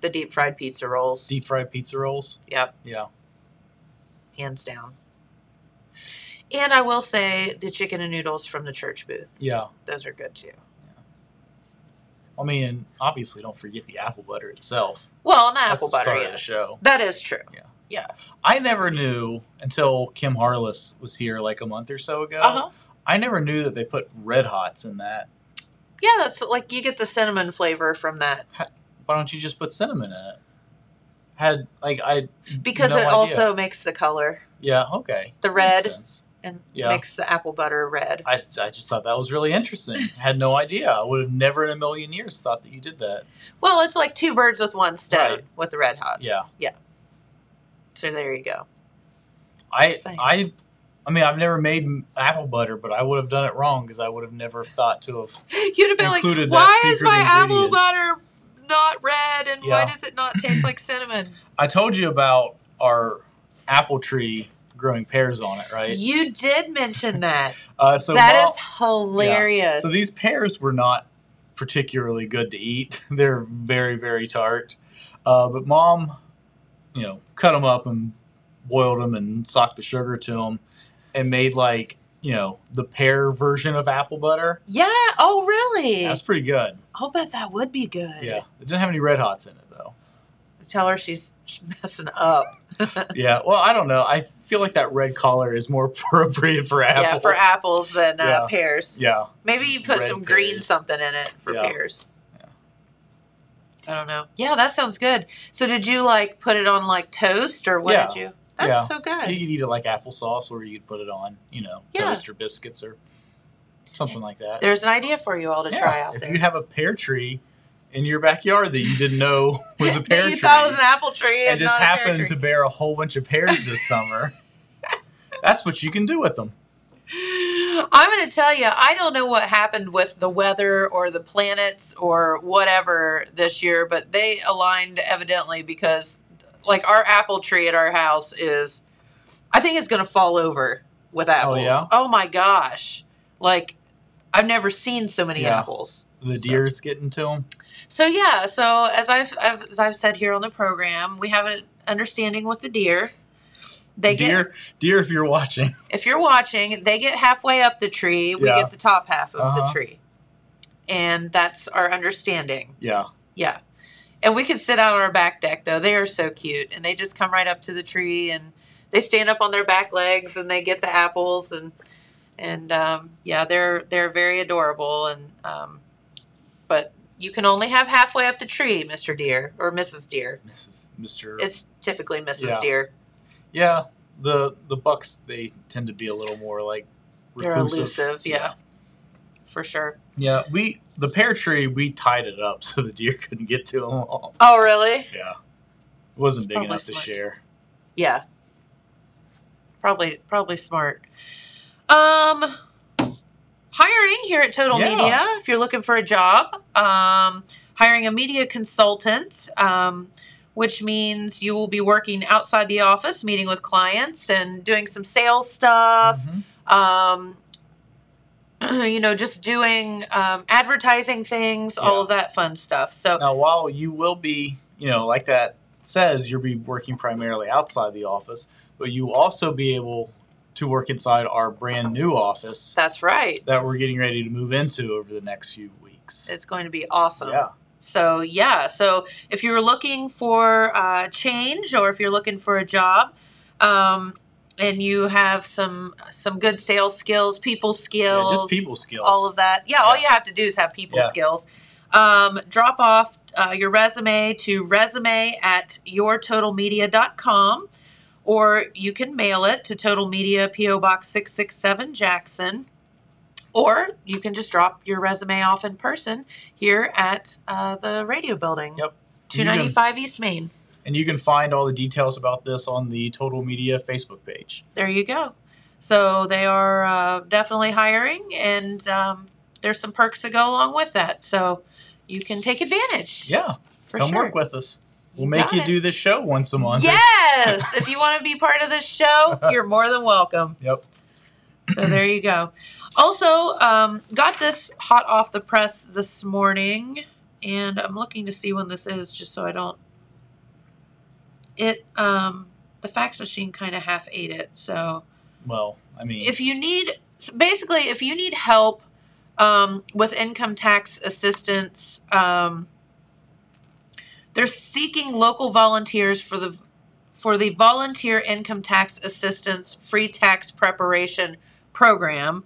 the deep fried pizza rolls.
Deep fried pizza rolls.
Yep,
Yeah.
hands down. And I will say the chicken and noodles from the church booth.
Yeah.
Those are good too. Yeah.
I mean, obviously, don't forget the apple butter itself.
Well, and
That's
apple butter,
of the show.
That is true. Yeah. Yeah.
I never knew until Kim Harless was here like a month or so ago.
Uh huh.
I never knew that they put red hots in that.
Yeah, that's like you get the cinnamon flavor from that
Why don't you just put cinnamon in it? Had like I
because
no
it
idea.
also makes the color
yeah okay
the red and
Yeah.
makes the apple butter red.
I, I just thought that was really interesting. Had no idea. I would have never in a million years thought that you did that.
Well, it's like two birds with one stone
Right.
with the red hots.
Yeah.
yeah. So there you go.
I. I I mean I've never made apple butter, but I would have done it wrong because I would have never thought to have.
You'd have been like,
Included that
"Why is
secret
my apple butter not red, and why does it not taste like cinnamon?"
I told you about our apple tree growing pears on it, right?
You did mention that.
Uh, so
That
Mom-
is hilarious.
So these pears were not particularly good to eat. They're very, very tart. Uh, but mom, you know, cut them up and boiled them and socked the sugar to them and made like, you know, the pear version of apple butter.
yeah. Oh, really?
That's pretty good.
I'll bet that would be good.
Yeah. It didn't have any red hots in it though.
Tell her she's she's messing up.
Yeah. Well, I don't know. I feel like that red collar is more appropriate for apples.
Yeah, for apples than uh,
Yeah.
pears.
Yeah.
Maybe you put
Red
some green something in it for
Yeah.
pears.
Yeah.
I don't know. Yeah, that sounds good. So did you like put it on like toast or what
Yeah.
did you? That's
Yeah.
so good.
You could eat it like applesauce or you could put it on, you know,
Yeah.
toast or biscuits or something like that.
There's an idea for you all to
Yeah,
try out
if
there.
you have a pear tree in your backyard that you didn't know was a pear
that you
tree
thought was an apple tree and,
and just
not a pear
happened
tree.
to bear a whole bunch of pears this summer, that's what you can do with them.
I'm going to tell you, I don't know what happened with the weather or the planets or whatever this year, but they aligned evidently because, like, our apple tree at our house is, I think it's going to fall over with apples.
Oh, yeah?
Oh my gosh. Like, I've never seen so many
Yeah.
apples.
The deer's getting to them.
So yeah, so as I've, I've as I've said here on the program, we have an understanding with the deer. They get
Deer, deer, if you're watching.
if you're watching, they get halfway up the tree. We
Yeah.
get the top half of the
Uh-huh.
tree, and that's our understanding.
Yeah.
Yeah, and we can sit out on our back deck though. They are so cute, and they just come right up to the tree and they stand up on their back legs and they get the apples and and um, yeah, they're they're very adorable and um, but you can only have halfway up the tree, Mister Deer or Mrs. Deer.
Mrs. Mr.
It's typically Mrs.
Yeah.
Deer.
yeah. The the bucks they tend to be a little more like
They're
reclusive.
elusive, yeah, for sure.
Yeah. We the pear tree we tied it up so the deer couldn't get to them all.
Oh, really?
Yeah. It wasn't
It's
big enough to share.
Yeah. Probably probably smart. Um hiring here at Total
Yeah.
Media if you're looking for a job. Um hiring a media consultant um which means you will be working outside the office, meeting with clients and doing some sales stuff.
Mhm.
Um you know, just doing um, advertising things, all of that fun stuff. So,
Now, while you will be, you know, like that says, you'll be working primarily outside the office, but you will also be able to work inside our brand new office
that's right.
that we're getting ready to move into over the next few weeks.
It's going to be awesome.
Yeah.
So yeah, so if you're looking for uh, change or if you're looking for a job, um, and you have some some good sales skills, people
Yeah,
skills,
just people skills.
all of that. Yeah, all you have to do is have people
Yeah.
skills. Um, drop off uh, your resume to resume at yourtotalmedia.com or you can mail it to Total Media PO Box 667 Jackson. Or you can just drop your resume off in person here at uh, the radio building.
Yep.
295 East Main.
And you can find all the details about this on the Total Media Facebook page.
There you go. So they are uh, definitely hiring, and um, there's some perks that go along with that. So you can take advantage.
Yeah.
for
Come
sure.
work with us. We'll
You
make you
it.
do this show once a month.
Yes, if you want to be part of this show, you're more than welcome.
Yep.
So there you go. Also, um, got this hot off the press this morning, and I'm looking to see when this is, just so I don't. It um, the fax machine kind of half ate it, so
Well, I mean,
if you need basically if you need help um, with income tax assistance um, they're seeking local volunteers for the for the volunteer income tax assistance free tax preparation program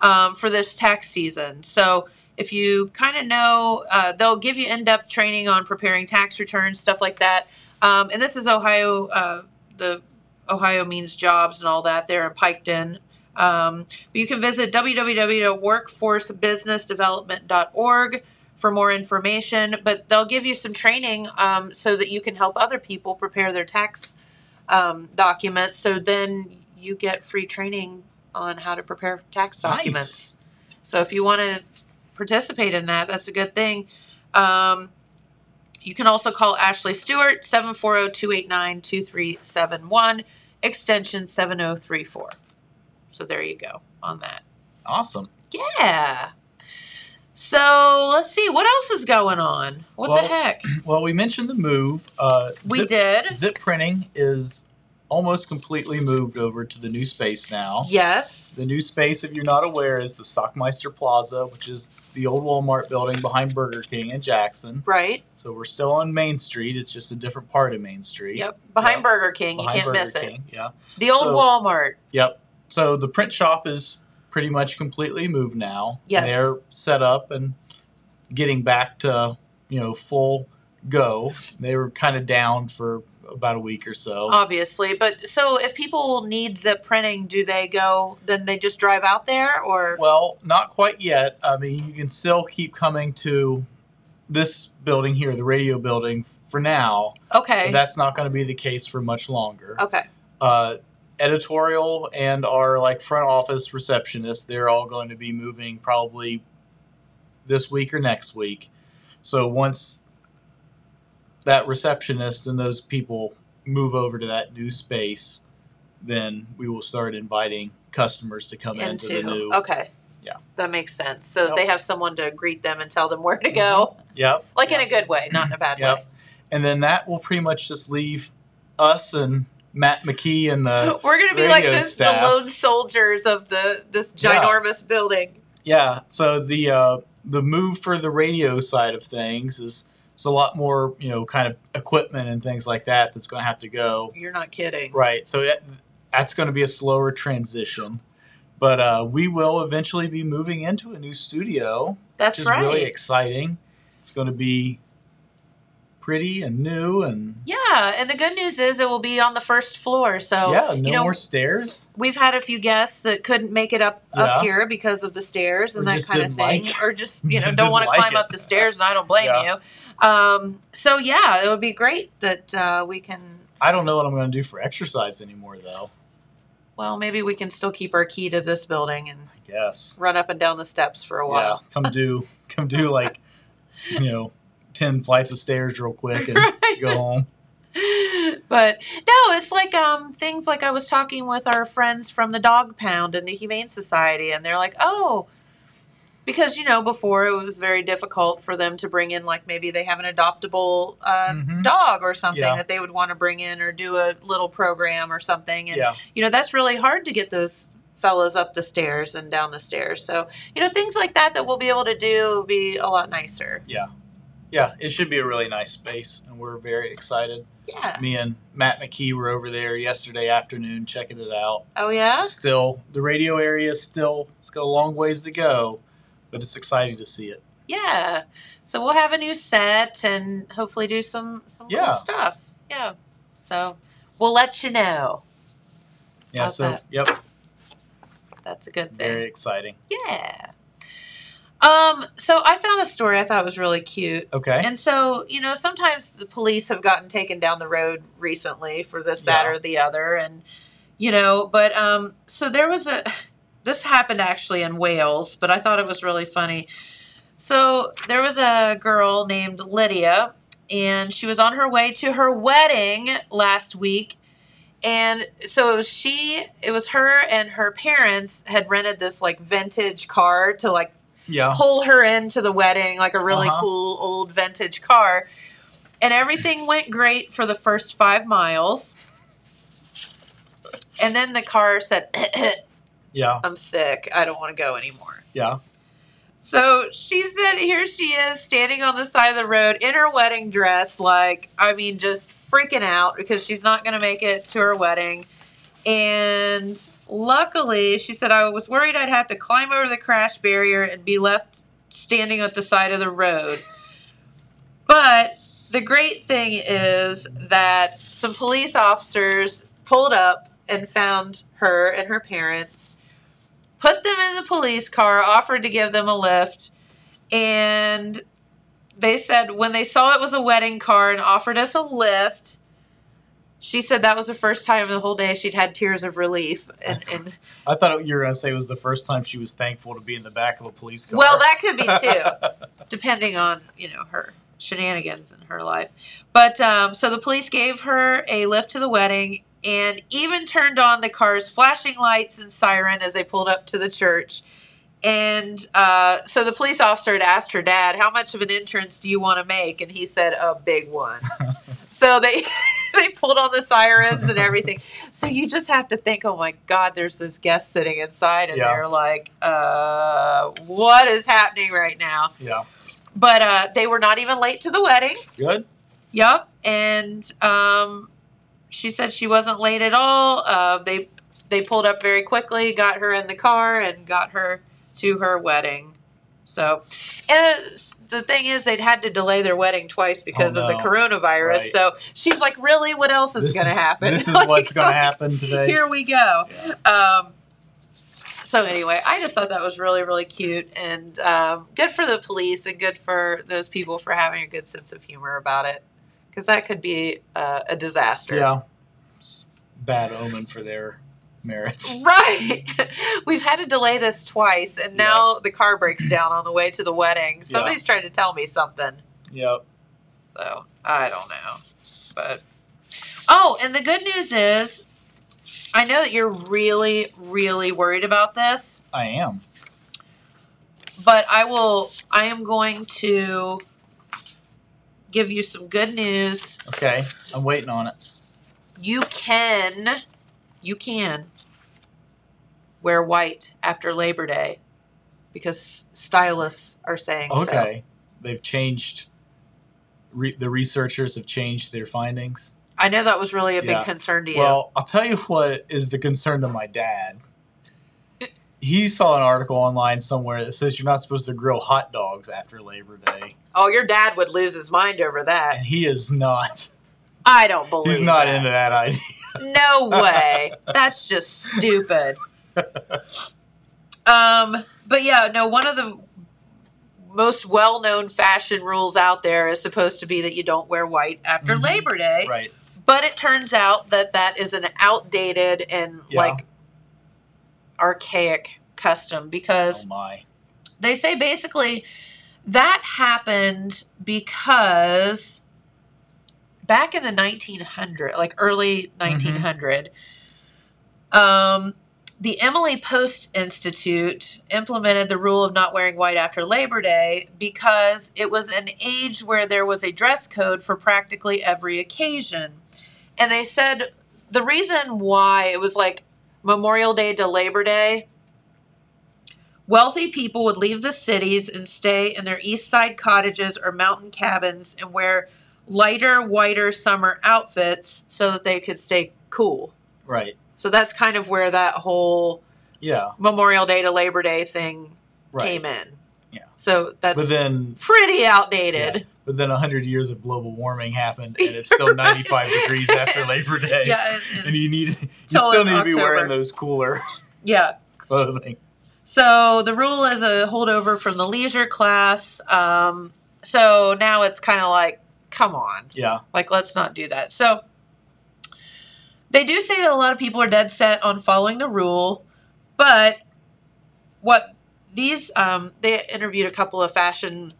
um, for this tax season. So if you kind of know uh, they'll give you in-depth training on preparing tax returns stuff like that um, and this is ohio uh, the ohio means jobs and all that there in piketon um, but you can visit www.workforcebusinessdevelopment.org for more information. But they'll give you some training um, so that you can help other people prepare their tax um, documents. So then you get free training on how to prepare tax documents.
Nice.
documents. So if you want to participate in that, that's a good thing. Um, you can also call Ashley Stewart, 740 289 2371, extension 7034. So there you go on that.
awesome.
Yeah. So let's see what else is going on. What the heck?
Well, we mentioned the move. Uh,
We
Zip,
did.
Zip printing is almost completely moved over to the new space now.
Yes.
The new space, if you're not aware, is the Stockmeister Plaza, which is the old Walmart building behind Burger King in Jackson.
Right.
So we're still on Main Street. It's just a different part of Main Street.
Yep. Behind
Yep.
Burger King.
Behind
you can't
Burger
miss it.
Yeah.
The old
So-
Walmart.
Yep. So the print shop is pretty much completely moved now.
Yes.
They're set up and getting back to, you know, full go. They were kind of down for about a week or so.
Obviously. But so if people need zip printing, do they go, then they just drive out there or?
Well, not quite yet. I mean, you can still keep coming to this building here, the radio building, for now.
Okay.
That's not going to be the case for much longer.
okay.
Uh, editorial and our like front office receptionist, they're all going to be moving probably this week or next week. So once that receptionist and those people move over to that new space, then we will start inviting customers to come into the new.
okay.
Yeah.
That makes sense. So
Yep.
they have someone to greet them and tell them where to go,
Yep.
like in a good way, not in a bad
Yep.
way.
And then that will pretty much just leave us and Matt McKee and the
We're gonna be like this, the lone soldiers of the this
Yeah.
ginormous building.
Yeah, so the uh, the move for the radio side of things is it's a lot more you know kind of equipment and things like that that's going to have to go
You're not kidding.
right. So that, that's going to be a slower transition, but uh, we will eventually be moving into a new studio,
That's
which is
right.
really exciting. It's going to be pretty and new and
yeah, and the good news is it will be on the first floor. So
yeah, no
you know,
more stairs.
we've had a few guests that couldn't make it up
Yeah.
up here because of the stairs and
Or
that kind of thing,
like-
or just you know
just
don't want to
like
climb
it.
up the stairs, and I don't blame
Yeah.
you. Um, so yeah, it would be great that uh, we can.
I don't know what I'm going to do for exercise anymore though.
Well, maybe we can still keep our key to this building and
I guess.
run up and down the steps for a while.
Yeah, come do come do like you know ten flights of stairs real quick and
Right.
go home.
but no, it's like um things like I was talking with our friends from the Dog Pound and the Humane Society, and they're like, oh, because you know before it was very difficult for them to bring in like maybe they have an adoptable uh,
Mhm.
dog or something
Yeah.
that they would want to bring in or do a little program or something, and
Yeah,
you know that's really hard to get those fellas up the stairs and down the stairs. So you know things like that that we'll be able to do will be a lot nicer.
yeah, yeah. It should be a really nice space, and we're very excited.
Yeah.
Me and Matt McKee were over there yesterday afternoon checking it out.
Oh yeah.
Still, the radio area is still it's got a long ways to go, but it's exciting to see it.
Yeah. So we'll have a new set and hopefully do some some
Yeah.
cool stuff. Yeah. So we'll let you know.
Yeah, so
that?
yep,
That's a good thing.
very exciting.
Yeah. Um, so I found a story I thought was really cute.
Okay,
And so, you know, sometimes the police have gotten taken down the road recently for this, that,
Yeah.
or the other. And, you know, but um, so there was a, this happened actually in Wales, but I thought it was really funny. So there was a girl named Lydia, and she was on her way to her wedding last week. And so it was she, it was her and her parents had rented this like vintage car to like
yeah,
pull her into the wedding, like a really
Uh-huh.
cool old vintage car. And everything went great for the first five miles. And then the car said,
yeah,
I'm thick. I don't want to go anymore.
yeah.
So she said, here she is standing on the side of the road in her wedding dress, like, I mean, just freaking out because she's not going to make it to her wedding. And luckily, she said, I was worried I'd have to climb over the crash barrier and be left standing at the side of the road. But the great thing is that some police officers pulled up and found her and her parents put them in the police car, offered to give them a lift, and they said when they saw it was a wedding car and offered us a lift, she said that was the first time in the whole day she'd had tears of relief. And, and
I thought you were going to say it was the first time she was thankful to be in the back of a police car.
well, that could be too, depending on you know her shenanigans in her life. But um, so the police gave her a lift to the wedding and even turned on the car's flashing lights and siren as they pulled up to the church. And uh, so the police officer had asked her dad, "How much of an entrance do you want to make?" And he said, "A big one." so they they pulled on the sirens and everything. So you just have to think, "Oh my God, there's those guests sitting inside, and
Yeah.
they're like, uh, what is happening right now?"
yeah,
But uh, they were not even late to the wedding.
good.
Yep. And um, she said she wasn't late at all. Uh, they they pulled up very quickly, got her in the car, and got her to her wedding. So, and the thing is, they'd had to delay their wedding twice because
Oh,
of the coronavirus.
Right.
So she's like, "Really? What else is going to happen?
This is
Like,
what's going to happen today.
Here we go."
Yeah.
Um, so anyway, I just thought that was really, really cute and um, good for the police and good for those people for having a good sense of humor about it because that could be uh, a disaster.
Yeah, it's bad omen for their marriage.
Right. We've had to delay this twice, and now the car breaks down on the way to the wedding. Somebody's trying to tell me something.
Yep.
So I don't know. But oh, and the good news is, I know that you're really, really worried about this,
I am.
but I will. I am going to give you some good news.
Okay. I'm waiting on it.
You can, you can wear white after Labor Day because stylists are saying so.
Okay. They've changed. Re- the researchers have changed their findings.
I know that was really a big
Yeah.
concern to you.
Well, I'll tell you what is the concern to my dad. He saw an article online somewhere that says you're not supposed to grill hot dogs after Labor Day,
oh, your dad would lose his mind over that.
and he is not.
I don't believe
He's not
that.
into that idea.
No way. That's just stupid. Um, but yeah, no, one of the most well known fashion rules out there is supposed to be that you don't wear white after
Mhm.
Labor Day.
Right.
But it turns out that that is an outdated and
Yeah.
like archaic custom because
Oh my.
they say basically that happened because back in the 1900 like early 1900 um, the emily post institute implemented the rule of not wearing white after labor day because it was an age where there was a dress code for practically every occasion and they said the reason why it was like memorial day to labor day Wealthy people would leave the cities and stay in their east side cottages or mountain cabins and wear lighter, whiter summer outfits so that they could stay cool.
Right.
So that's kind of where that whole
Yeah.
Memorial Day to Labor Day thing
Right.
came in.
Yeah.
So that's
But then,
pretty outdated.
But then hundred years of global warming happened, and it's still 95 degrees after Labor Day.
Yeah. it is.
And you need you still need to be wearing those cooler
yeah.
clothing.
So the rule is a holdover from the leisure class. Um, so now it's kind of like, come on.
Yeah.
Like, let's not do that. So, they do say that a lot of people are dead set on following the rule, but what these, um, they interviewed a couple of fashion,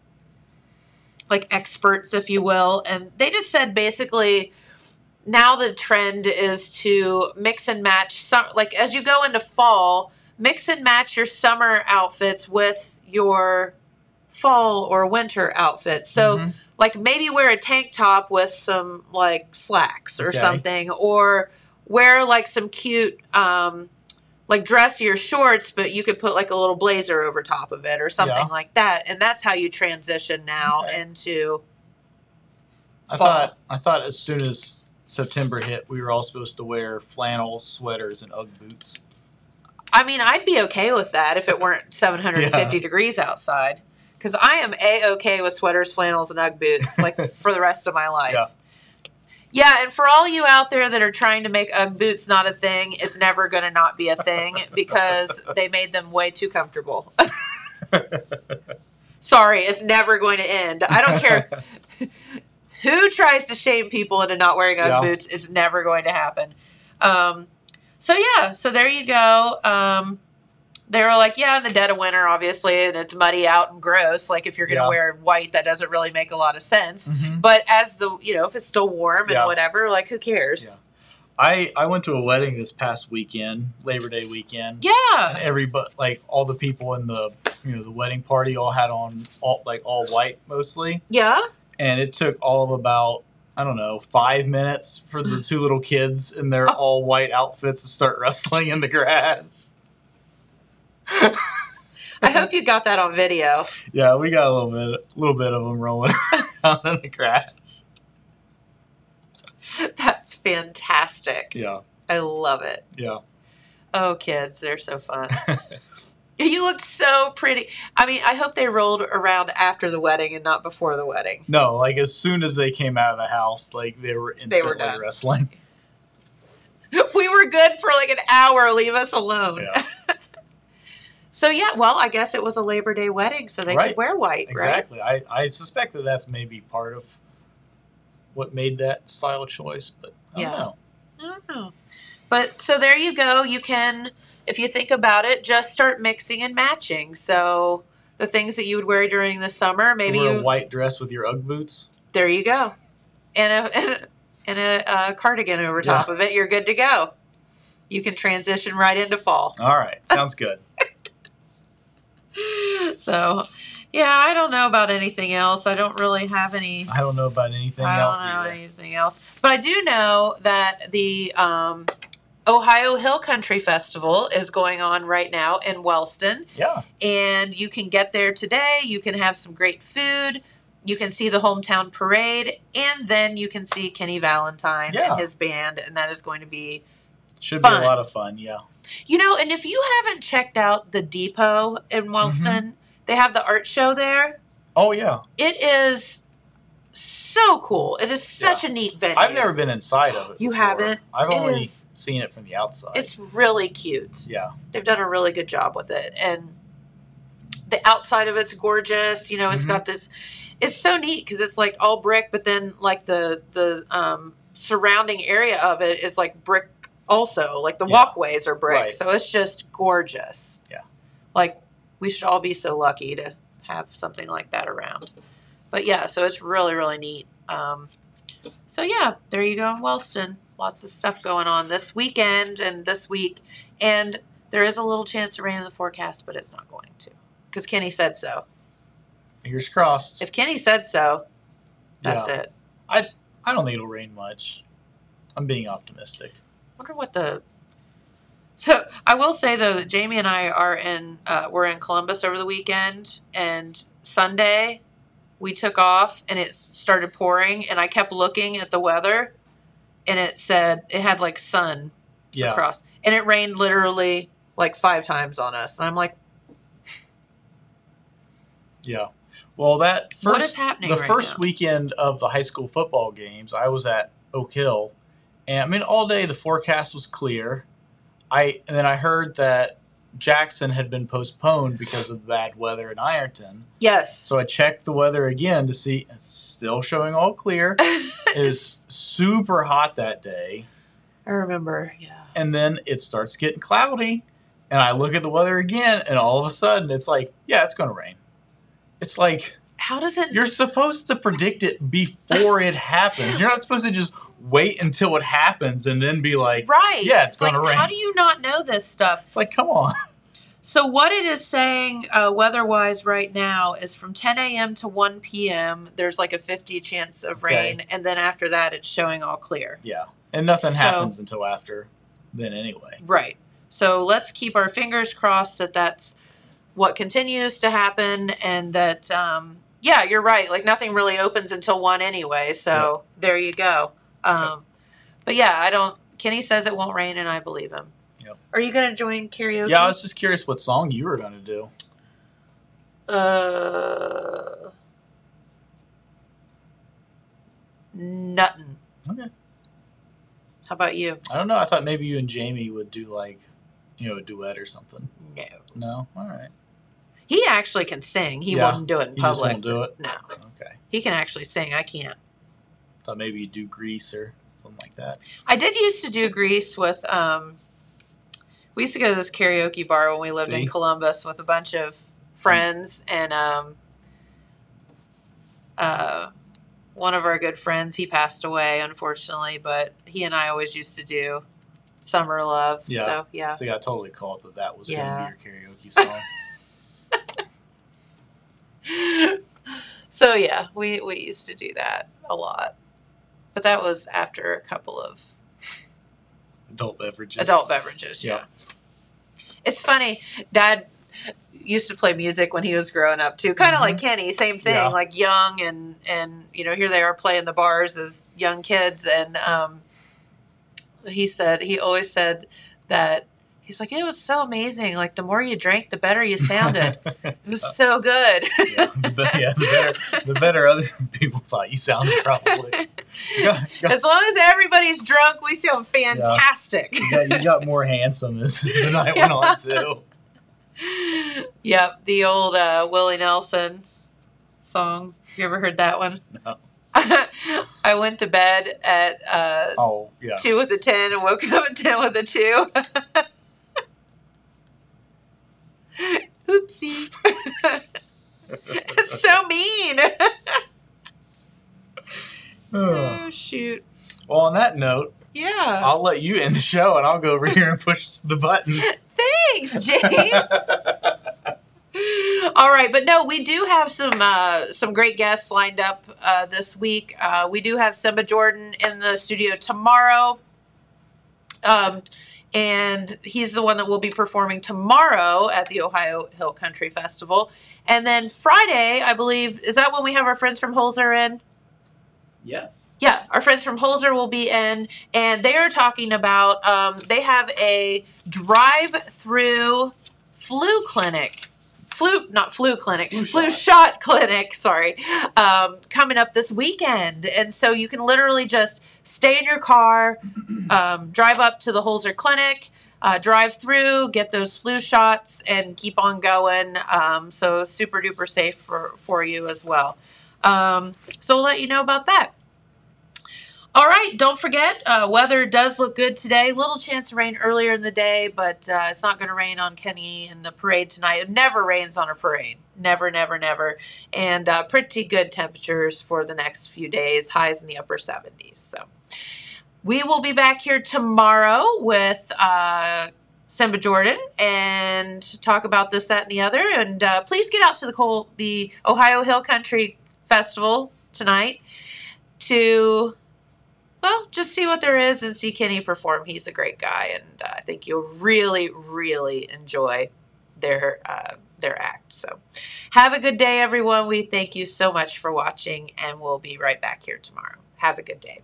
like, experts, if you will, and they just said basically now the trend is to mix and match, some, like, as you go into fall, mix and match your summer outfits with your fall or winter outfits. So,
Mhm.
like maybe wear a tank top with some like slacks or
Okay.
something or wear like some cute um like dressier shorts but you could put like a little blazer over top of it or something
Yeah.
like that and that's how you transition now
Okay.
into
I
fall.
thought I thought as soon as September hit, we were all supposed to wear flannels, sweaters, and UGG boots.
I mean I'd be okay with that if it weren't 750
Yeah.
degrees outside cuz I am a okay with sweaters, flannels and UGG boots like for the rest of my life.
Yeah.
Yeah, and for all you out there that are trying to make UGG boots not a thing, it's never going to not be a thing because they made them way too comfortable. Sorry, it's never going to end. I don't care who tries to shame people into not wearing UGG
Yeah.
boots. It's never going to happen. Um, so yeah, so there you go. Um, they were like, yeah, in the dead of winter, obviously, and it's muddy out and gross. Like if you're going to
Yeah.
wear white, that doesn't really make a lot of sense.
Mhm.
But as the you know, if it's still warm and
Yeah.
whatever, like who cares?
Yeah. I I went to a wedding this past weekend, Labor Day weekend.
Yeah.
And every but like all the people in the you know the wedding party all had on all like all white mostly,
Yeah.
and it took all of about I don't know five minutes for the two little kids in their
Oh.
all white outfits to start wrestling in the grass.
I hope you got that on video.
Yeah, we got a little bit, a little bit of them rolling around in the grass.
That's fantastic.
Yeah,
I love it.
yeah.
Oh, kids, they're so fun. you looked so pretty. I mean, I hope they rolled around after the wedding and not before the wedding.
No, like as soon as they came out of the house, like they were instantly
done.
wrestling.
We were good for like an hour. Leave us alone.
Yeah,
So yeah, well, I guess it was a Labor Day wedding, so they could wear white,
exactly. I I suspect that that's maybe part of what made that style choice, but I
Yeah.
don't know.
I don't know. But so there you go. You can, if you think about it, just start mixing and matching. So the things that you would wear during the summer, maybe
Wear
you
a white dress with your UGG boots.
there you go, and a and a, and a uh, cardigan over top of it. You're good to go. You can transition right into fall.
All right, sounds good.
So, yeah, I don't know about anything else. I don't really have any.
I don't know about anything
I
else
don't know
either.
anything else, but I do know that the um, Ohio Hill Country Festival is going on right now in Wellston,
Yeah,
and you can get there today. You can have some great food. You can see the hometown parade, and then you can see Kenny Valentine
Yeah.
and his band, and that is going to be
should be a lot of fun. Yeah.
You know, and if you haven't checked out the depot in Wellston, they have the art show there.
Oh yeah.
It is so cool. It is such a neat venue.
I've never been inside of it.
You
before.
haven't?
I've
It
only
is-
seen it from the outside.
It's really cute.
yeah.
They've done a really good job with it, and the outside of it's gorgeous. You know, it's
Mhm.
got this. It's so neat because it's like all brick, but then like the the um, surrounding area of it is like brick. Also, like the
Yeah.
walkways are brick,
Right.
so it's just gorgeous.
Yeah.
like we should all be so lucky to have something like that around. But yeah, so it's really really neat. Um, so yeah, there you go in Wellston. Lots of stuff going on this weekend and this week, and there is a little chance of rain in the forecast, but it's not going to because Kenny said so.
Fingers crossed.
If Kenny said so, that's
Yeah.
it.
I don't think it'll rain much. I'm being optimistic.
Wonder what the. So I will say though that Jamie and I are in uh, we're in Columbus over the weekend, and Sunday we took off and it started pouring, and I kept looking at the weather, and it said it had like sun
Yeah.
across, and it rained literally like five times on us, and I'm like,
Yeah. Well, that first
what is happening?
the
right
first
now?
weekend of the high school football games, I was at Oak Hill, and I mean all day the forecast was clear. I and then I heard that Jackson had been postponed because of the bad weather in Ironton.
Yes.
So I checked the weather again to see it's still showing all clear. It is super hot that day,
I remember. Yeah.
and then it starts getting cloudy, and I look at the weather again, and all of a sudden it's like, yeah, it's going to rain. It's like
How does it?
you're supposed to predict it before it happens. You're not supposed to just wait until it happens and then be like,
right.
Yeah, it's
like,
gonna rain.
How do you not know this stuff?
it's like, come on.
So what it is saying uh, weather-wise right now is from 10 a.m. to 1 p.m. There's like a 50 chance of
Okay.
rain, and then after that, it's showing all clear.
Yeah. And nothing
So-
happens until after then anyway.
Right. So let's keep our fingers crossed that that's what continues to happen, and that um, yeah, you're right. Like nothing really opens until one anyway. So there you go. Um, but yeah, I don't. Kenny says it won't rain, and I believe him.
Yep.
Are you going to join karaoke?
Yeah, I was just curious what song you were going to do.
Uh, nothing.
Okay.
How about you?
I don't know. I thought maybe you and Jamie would do like, you know, a duet or something.
No.
No? All right.
He actually can sing. He
Yeah,
wouldn't do it in
You just
public.
won't do it?
No,
Okay.
he can actually sing. I can't.
Thought maybe you'd do Grease or something like that.
I did used to do Grease with. Um, we used to go to this karaoke bar when we lived in Columbus with a bunch of friends, and um, uh, one of our good friends he passed away unfortunately, but he and I always used to do "Summer Love."
Yeah.
So yeah,
See, I totally called that that was
Yeah.
going to be your karaoke song.
so yeah, we we used to do that a lot, but that was after a couple of
Adult beverages.
adult beverages. Yeah. it's funny. Dad used to play music when he was growing up too, kind of like Kenny. Same thing,
Yeah.
like young and and you know here they are playing the bars as young kids, and um, he said he always said that. He's like, it was so amazing. Like, the more you drank, the better you sounded. It was so good.
yeah, the, be- yeah, the better, the better other people thought you sounded probably. Got, got,
As long as everybody's drunk, we sound fantastic.
you got, you got more handsome as the night went on too.
yep, the old uh, Willie Nelson song. You ever heard that one?
No.
I went to bed at uh,
Oh yeah.
two with a ten and woke up at ten with a two. Oopsie. it's so mean. oh shoot.
well, on that note,
Yeah.
I'll let you end the show, and I'll go over here and push the button.
Thanks, James. All right, but no, we do have some uh, some great guests lined up uh, this week. Uh, we do have Simba Jordan in the studio tomorrow, um, and he's the one that will be performing tomorrow at the Ohio Hill Country Festival. And then Friday, I believe, is that when we have our friends from Holzer in?
Yes.
Yeah, our friends from Holzer will be in, and they are talking about um, they have a drive-through flu clinic, flu not flu clinic,
Flu
flu,
shot.
shot. clinic. Sorry, um, coming up this weekend, and so you can literally just stay in your car, um, drive up to the Holzer clinic. Uh, drive through, get those flu shots, and keep on going. Um, so super duper safe for for you as well. Um, so we'll let you know about that. All right, don't forget, uh, weather does look good today. Little chance of rain earlier in the day, but uh, it's not going to rain on Kenny and the parade tonight. It never rains on a parade. Never, never, never. And uh, pretty good temperatures for the next few days, highs in the upper 70s. So we will be back here tomorrow with uh, Simba Jordan and talk about this, that, and the other. And uh, please get out to the, the Ohio Hill Country Festival tonight to well, just see what there is and see Kenny perform. He's a great guy, and uh, I think you'll really, really enjoy their uh, their act. So, have a good day, everyone. We thank you so much for watching, and we'll be right back here tomorrow. Have a good day.